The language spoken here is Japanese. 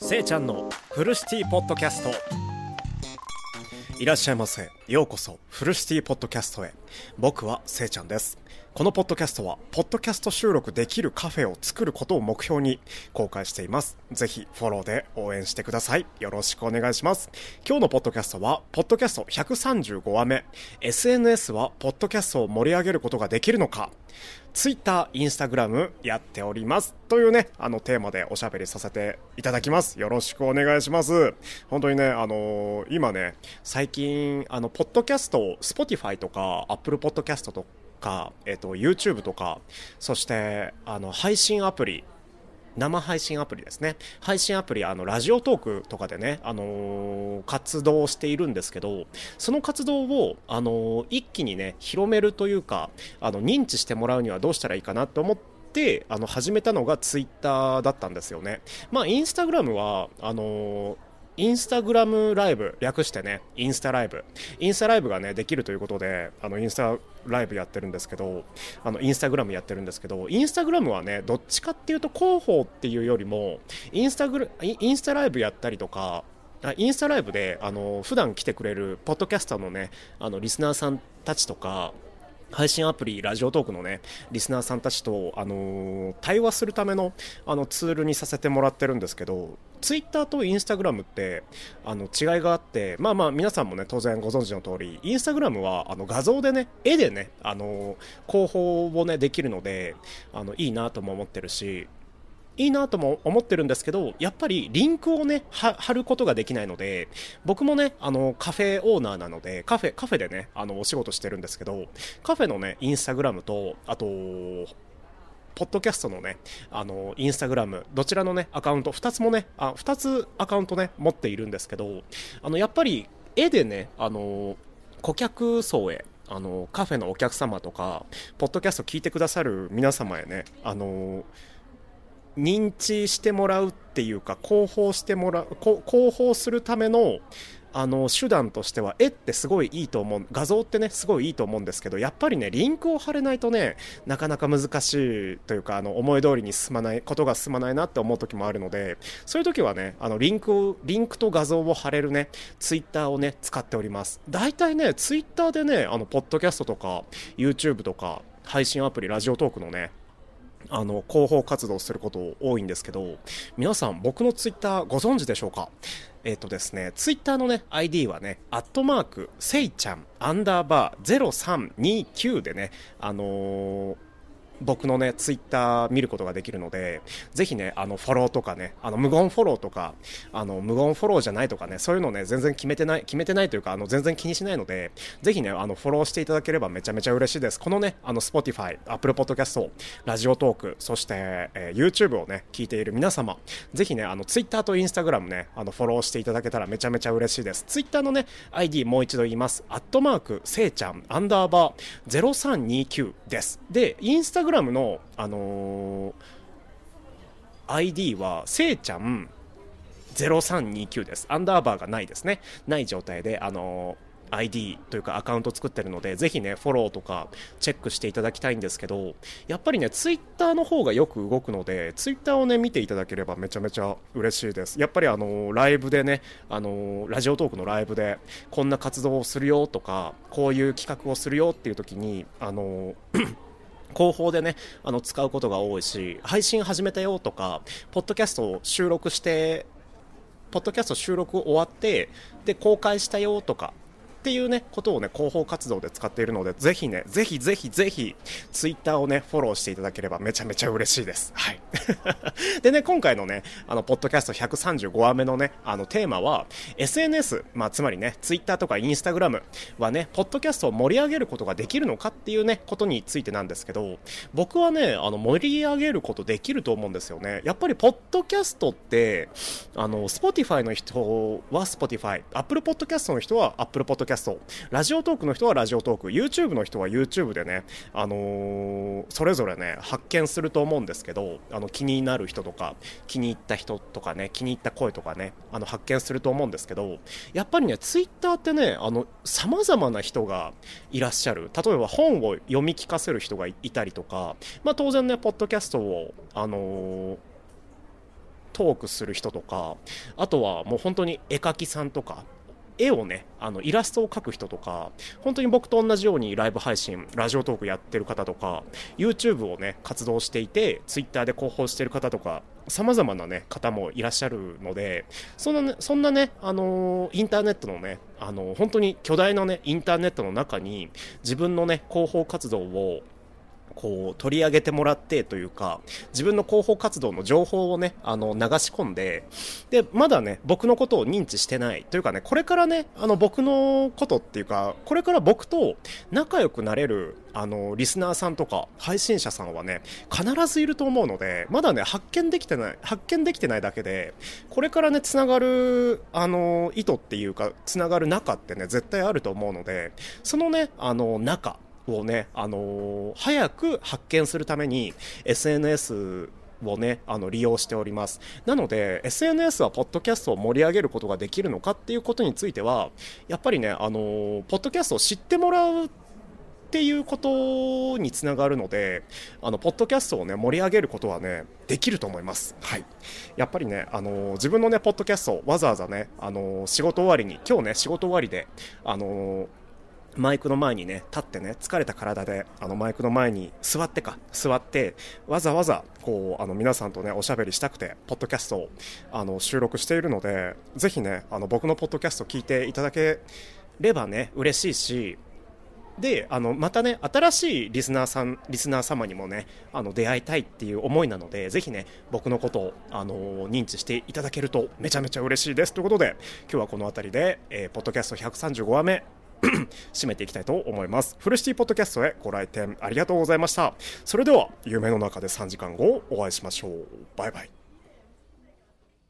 せいちゃんのフルシティポッドキャスト。いらっしゃいませ。ようこそフルシティポッドキャストへ。僕はせいちゃんです。このポッドキャストはポッドキャスト収録できるカフェを作ることを目標に公開しています。ぜひフォローで応援してください。よろしくお願いします。今日のポッドキャストはポッドキャスト135話目。SNS はポッドキャストを盛り上げることができるのか。ツイッター、インスタグラムやっております。というね、あのテーマでおしゃべりさせていただきます。よろしくお願いします。本当にね、あのー、今ね、最近、あの、ポッドキャスト、Spotify とか、Apple Podcast とか、えっ、と、YouTube とか、そして、あの、配信アプリ、生配信アプリですね。配信アプリ、あの、ラジオトークとかでね、あのー、活動しているんですけど、その活動を、あのー、一気にね、広めるというか、あの、認知してもらうにはどうしたらいいかなと思って、あの、始めたのがツイッターだったんですよね。まあ、インスタグラムは、あのーインスタグラムライブ、略してね、インスタライブ。インスタライブがね、できるということで、あの、インスタライブやってるんですけど、あの、インスタグラムやってるんですけど、インスタグラムはね、どっちかっていうと広報っていうよりも、インスタグル、インスタライブやったりとか、インスタライブで、あの、普段来てくれる、ポッドキャスターのね、あの、リスナーさんたちとか、配信アプリ、ラジオトークのね、リスナーさんたちと、あのー、対話するための、あの、ツールにさせてもらってるんですけど、ツイッターとインスタグラムって、あの、違いがあって、まあまあ、皆さんもね、当然ご存知の通り、インスタグラムは、あの、画像でね、絵でね、あの、広報をね、できるので、あの、いいなとも思ってるし、いいなとも思ってるんですけど、やっぱりリンクをね、貼ることができないので、僕もね、あの、カフェオーナーなので、カフェ、カフェでね、あの、お仕事してるんですけど、カフェのね、インスタグラムと、あと、ポッドキャストのね、あの、インスタグラム、どちらのね、アカウント、2つもね、あ、2つアカウントね、持っているんですけど、あの、やっぱり、絵でね、あの、顧客層へ、あの、カフェのお客様とか、ポッドキャスト聞いてくださる皆様へね、あの、認知してもらうっていうか広報してもらう広報するためのあの手段としては絵ってすごいいいと思う画像ってねすごいいいと思うんですけどやっぱりねリンクを貼れないとねなかなか難しいというかあの思い通りに進まないことが進まないなって思う時もあるのでそういう時はねあのリンクをリンクと画像を貼れるねツイッターをね使っております。大体ねツイッターでねあのポッドキャストとか YouTube とか配信アプリラジオトークのねあの、広報活動すること多いんですけど、皆さん僕のツイッターご存知でしょうか？えっ、ー、とですね、ツイッターのね、ID はね、アットマーク、せいちゃん、アンダーバー0329でね、あのー僕のね、ツイッター見ることができるので、ぜひね、あの、フォローとかね、あの、無言フォローとか、あの、無言フォローじゃないとかね、そういうのね、全然決めてない、決めてないというか、あの、全然気にしないので、ぜひね、あの、フォローしていただければめちゃめちゃ嬉しいです。このね、あの、Spotify、Apple Podcast、ラジオトーク、そして、えー、YouTube をね、聞いている皆様、ぜひね、あの、ツイッターとインスタグラムね、あの、フォローしていただけたらめちゃめちゃ嬉しいです。ツイッターのね、ID もう一度言います。アットマーク、せいちゃん、アンダーバー0329です。で、インスタグラムの、あのー、ID は、せいちゃん0329です。アンダーバーがないですね。ない状態で、あのー ID というかアカウント作ってるので、ぜひね、フォローとかチェックしていただきたいんですけど、やっぱりね、ツイッターの方がよく動くので、ツイッターをね、見ていただければめちゃめちゃ嬉しいです。やっぱりあの、ライブでね、あの、ラジオトークのライブで、こんな活動をするよとか、こういう企画をするよっていう時に、あの、広報でね、あの、使うことが多いし、配信始めたよとか、ポッドキャストを収録して、ポッドキャスト収録終わって、で、公開したよとか、っていうね、ことをね、広報活動で使っているので、ぜひね、ぜひぜひぜひ、ツイッターをね、フォローしていただければめちゃめちゃ嬉しいです。はい。でね、今回のね、あの、ポッドキャスト135話目のね、あの、テーマは、SNS、まあ、つまりね、ツイッターとかインスタグラムはね、ポッドキャストを盛り上げることができるのかっていうね、ことについてなんですけど、僕はね、あの、盛り上げることできると思うんですよね。やっぱり、ポッドキャストって、あの、Spotify の人は Spotify、Apple Podcast の人は Apple Podcast スト、ラジオトークの人はラジオトーク、YouTube の人は YouTube でね、あのー、それぞれね、発見すると思うんですけど、あの、気になる人とか、気に入った人とかね、気に入った声とかね、あの、発見すると思うんですけど、やっぱりね、Twitter ってね、あの、様々な人がいらっしゃる。例えば本を読み聞かせる人がいたりとか、まあ当然ね、ポッドキャストを、あのートークする人とか、あとはもう本当に絵描きさんとか、絵をね、あのイラストを描く人とか、本当に僕と同じようにライブ配信、ラジオトークやってる方とか、YouTube をね、活動していて、Twitter で広報してる方とか、様々なね、方もいらっしゃるので、そんなね、そんなね、あの、インターネットのね、あの、本当に巨大なね、インターネットの中に、自分のね、広報活動をこう取り上げてもらってというか自分の広報活動の情報をねあの流し込んででまだね僕のことを認知してないというかねこれからねあの僕のことっていうかこれから僕と仲良くなれるあのリスナーさんとか配信者さんはね必ずいると思うのでまだね発見できてない発見できてないだけでこれからねつながるあの意図っていうかつながる中ってね絶対あると思うのでそのねあの中をね、あのー、早く発見するために SNS をね、あの利用しております。なので、SNS はポッドキャストを盛り上げることができるのかっていうことについては、やっぱりね、あのー、ポッドキャストを知ってもらうっていうことにつながるので、あの、ポッドキャストをね、盛り上げることはね、できると思います。はい。やっぱりね、あの自分のね、ポッドキャスト、わざわざね、あの仕事終わりに、今日ね、仕事終わりで、あのマイクの前にね、立ってね、疲れた体で、あの、マイクの前に座ってか、座って、わざわざ、こう、あの、皆さんとね、おしゃべりしたくて、ポッドキャストを、あの、収録しているので、ぜひね、あの、僕のポッドキャスト聞いていただければね、嬉しいし、で、あの、またね、新しいリスナーさん、リスナー様にもね、あの、出会いたいっていう思いなので、ぜひね、僕のことを、あの、認知していただけるとめちゃめちゃ嬉しいです。ということで、今日はこの辺りで、えー、ポッドキャスト135話目、締めていきたいと思います。フルシティポッドキャストへご来店ありがとうございました。それでは、夢の中で3時間後お会いしましょう。バイバイ。